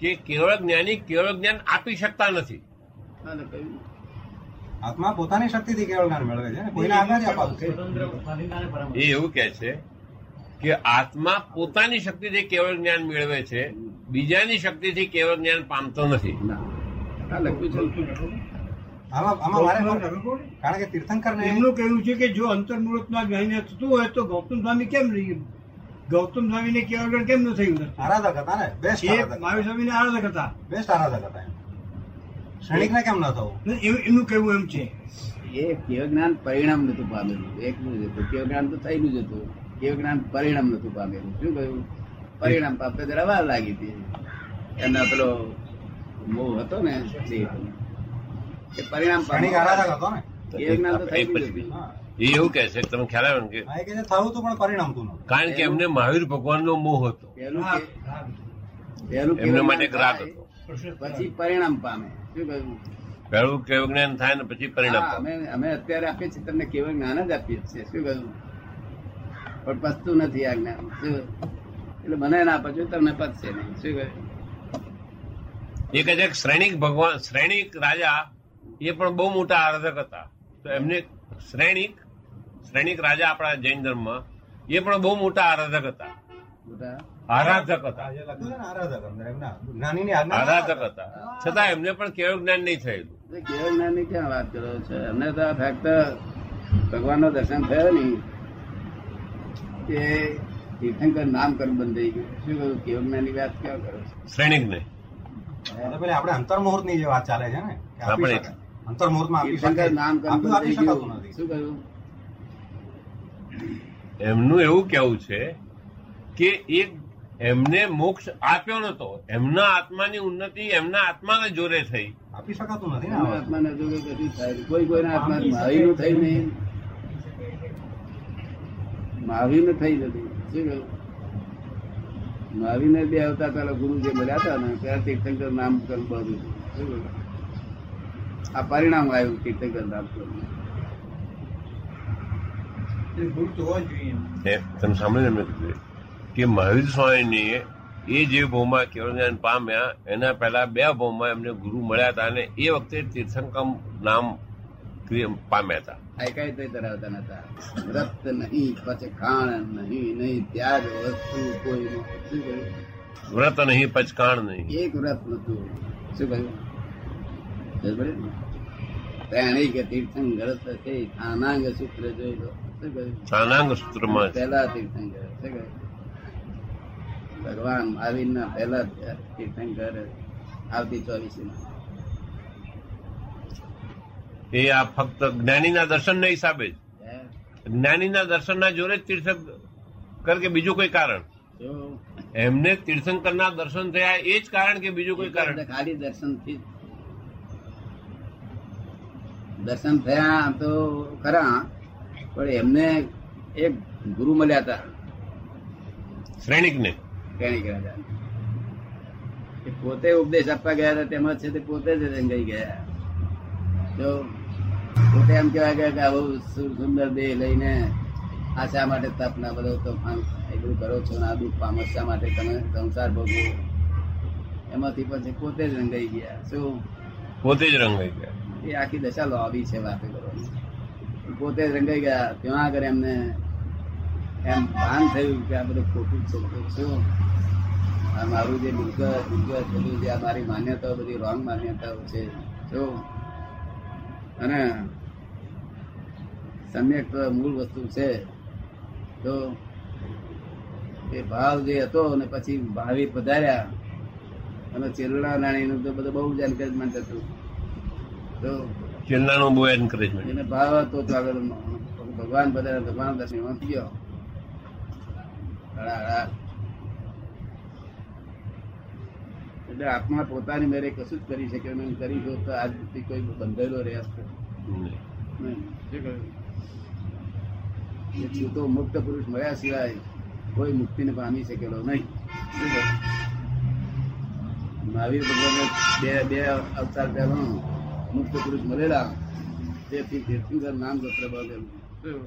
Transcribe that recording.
કે કેવળ જ્ઞાની કેવળ જ્ઞાન આપી શકતા નથી. આત્મા પોતાની શક્તિથી કેવળ જ્ઞાન મેળવે છે આગળ એ એવું કે છે કે આત્મા પોતાની શક્તિથી કેવળ જ્ઞાન મેળવે છે બીજાની શક્તિથી કેવળ જ્ઞાન પામતો નથી. આ લખ્યું છે. આમાં આમાં કારણ કે તીર્થંકર ને એમનું કહેવું છે કે જો અંતર્મુહૂર્તમાં જ્ઞાન થતું હોય તો ગૌતમ સ્વામી કેમ નહીં ગૌતમ સ્વામીને કેવળ કેમ ન થયું આરાધક હતા ને બેસ્ટ મહાવીર સ્વામી ને સ્વામીને આરાધક હતા. બેસ્ટ આરાધક હતા ક્ષણિક ને કેમ ન થવું? ને એમ- એમનું કહેવું એમ છે. એ કેવ જ્ઞાન પરિણામ નતું પામેલું. એકનું જ હતું. કેવ જ્ઞાન તો થયેલું જ હતું. કેવ જ્ઞાન પરિણામ નતું પામેલું. શું કહ્યું? પરિણામ જરા વાર લાગી હતી. એના પેલો મોહ હતો ને એ પરિણામ ક્ષણિક આરાધક હતો ને. કેવ જ્ઞાન તો થયેલું જ હતું. એ એવું કે છે તમે ખ્યાલ આવે કે થયું એ કે છે થવું તું પણ પરિણામતું કારણ કે એમને મહાવીર ભગવાનનો મોહ હતો. કેવ એમના માટે રાગ હતો. પછી પરિણામ પામે. શું કહ્યું? પહેલું કેવળ જ્ઞાન થાય ને પછી પરિણામ અમે અમે અત્યારે આપીએ છીએ તમને કેવળ જ્ઞાન જ આપીએ છીએ. શું કહ્યું? પણ પચતું નથી આ જ્ઞાન. એટલે મને ના પચ્યું તમને પચશે નહીં. શું કહ્યું? એ કહે છે કે શ્રેણિક ભગવાન શ્રેણિક રાજા એ પણ બહુ મોટા આરાધક હતા. તો એમને શ્રેણિક શ્રેણિક રાજા આપણા જૈન ધર્મમાં એ પણ બહુ મોટા આરાધક હતા. આરાધક હતા. ને આરાધક હતા. છતાં એમને પણ કેવળ જ્ઞાન નહીં થયેલું. કેવળ જ્ઞાનની ક્યાં વાત કરો છો? એમને તો ફક્ત ભગવાન નો દર્શન થયો નહીં. કે તીર્થંકર નામ કર્મ બંધ થઈ ગયું. શું કહ્યું કેવળ જ્ઞાનની વાત ક્યાં કરો છો? શ્રેણિક ને પેલા આપણે અંતર્મુહૂર્તની જે વાત ચાલે છે ને આપણે- શકાય. નામ કર્મ શું કહ્યું? એમનું એવું કેવું છે કે એક એમને મોક્ષ આપ્યો નતો એમના આત્માની ઉન્નતિ એમના આત્માને જોરે થઈ. આપી શકાતું નથી. આત્માને જોરે કશું થાય. કોઈ કોઈના આત્મા મહાવીરનું થઈ નહીં. મહાવીરનું થઈ નથી શું કહ્યું? મહાવીરને બે આવતા પેલા ગુરુ જે મળ્યા હતા ને ત્યારે તીર્થંકર નામ બધું આ પરિણામ આવ્યું તીર્થંકર નામ કર્મ એ ભૂલ તો હોવા જોઈએ એ તમે સાંભળ્યું ને કે મહાવીર સ્વામીની એ જે ભોમાં કેવળ જ્ઞાન પામ્યા એના પહેલા બે ભૂમાં એમને ગુરુ મળ્યા હતા અને એ વખતે તીર્થંકમ નામ પામ્યા હતા. કઈ રીતે ધરાવતા નતા? વ્રત નહીં પછી ખાણ નહીં નહીં ત્યાગ વસ્તુ કોઈ. વ્રત નહીં પચકાણ નહીં. એક વ્રત નતું શું કહ્યું? પડી કે તીર્થંકર થશે આનાંગ સૂત્ર જોઈ લો. સાનાંગ સૂત્રમાં પહેલા તીર્થંકર ભગવાન મહાવીરના પહેલા તીર્થંકર આવતી ચોવીસી એ આ ફક્ત જ્ઞાનીના દર્શનના હિસાબે જ્ઞાનીના દર્શનના જોડે જ તીર્થંકર કે બીજું કોઈ કારણ? એમને તીર્થંકરના દર્શન થયા એ જ કારણ કે બીજું કોઈ કારણ? ખાલી દર્શનથી દર્શન થયા તો ખરા પણ એમને એક ગુરુ મળ્યા હતા. શ્રેણિકને કેણી રાજા. એ પોતે ઉપદેશ આપવા ગયા હતા તેમાં છે તે પોતે જ રંગાઈ ગયા. તો પોતે એમ કહેવા ગયા કે આવું સુંદર દેહ લઈને આ શા માટે તપના બધો તોફાન એ બધું કરો છો ને આ દુઃખ પામો શા માટે તમે સંસાર ભોગવો. એમાંથી પછી પોતે જ રંગાઈ ગયા. શું? પોતે જ રંગાઈ ગયા. એ આખી દશા આવી છે વાતો કરવાની પોતે રંગાઈ ગયા. ત્યાં આગળ એમને એમ ભાન થયું કે આ બધું ખોટું જ છે. આ મારું જે દુર્ગા દુર્ગા બધું જે આ મારી માન્યતાઓ, બધી રોંગ માન્યતાઓ છે. જો. અને સમ્યક મૂળ વસ્તુ છે. તો એ ભાવ જે હતો ને પછી ભાવી પધાર્યા. અને ચેરડા નાણીનું તો બધું બહુ જ માનતા હતું. તો ચેલ્લાનું બહુ એન્કરેજમેન્ટ એને ભાવ હતો તો આગળ ભગવાન બધા ભગવાન દર્શન એમાં ગયો હળા, હળા. એટલે આત્મા પોતાની મેરે કશું જ કરી શકે નહીં. કરી જો તો આજ સુધી કોઈ બંધેલો રહ્યા છે. છૂટો મુક્ત પુરુષ મળ્યા સિવાય કોઈ મુક્તિને પામી શકેલો નહીં. મહાવીર ભગવાન બે બે અવતાર પહેલા મુક્ત પુરુષ મળેલા તેથી તીર્થંકર નામ ગોત્ર બાંધેલું શું?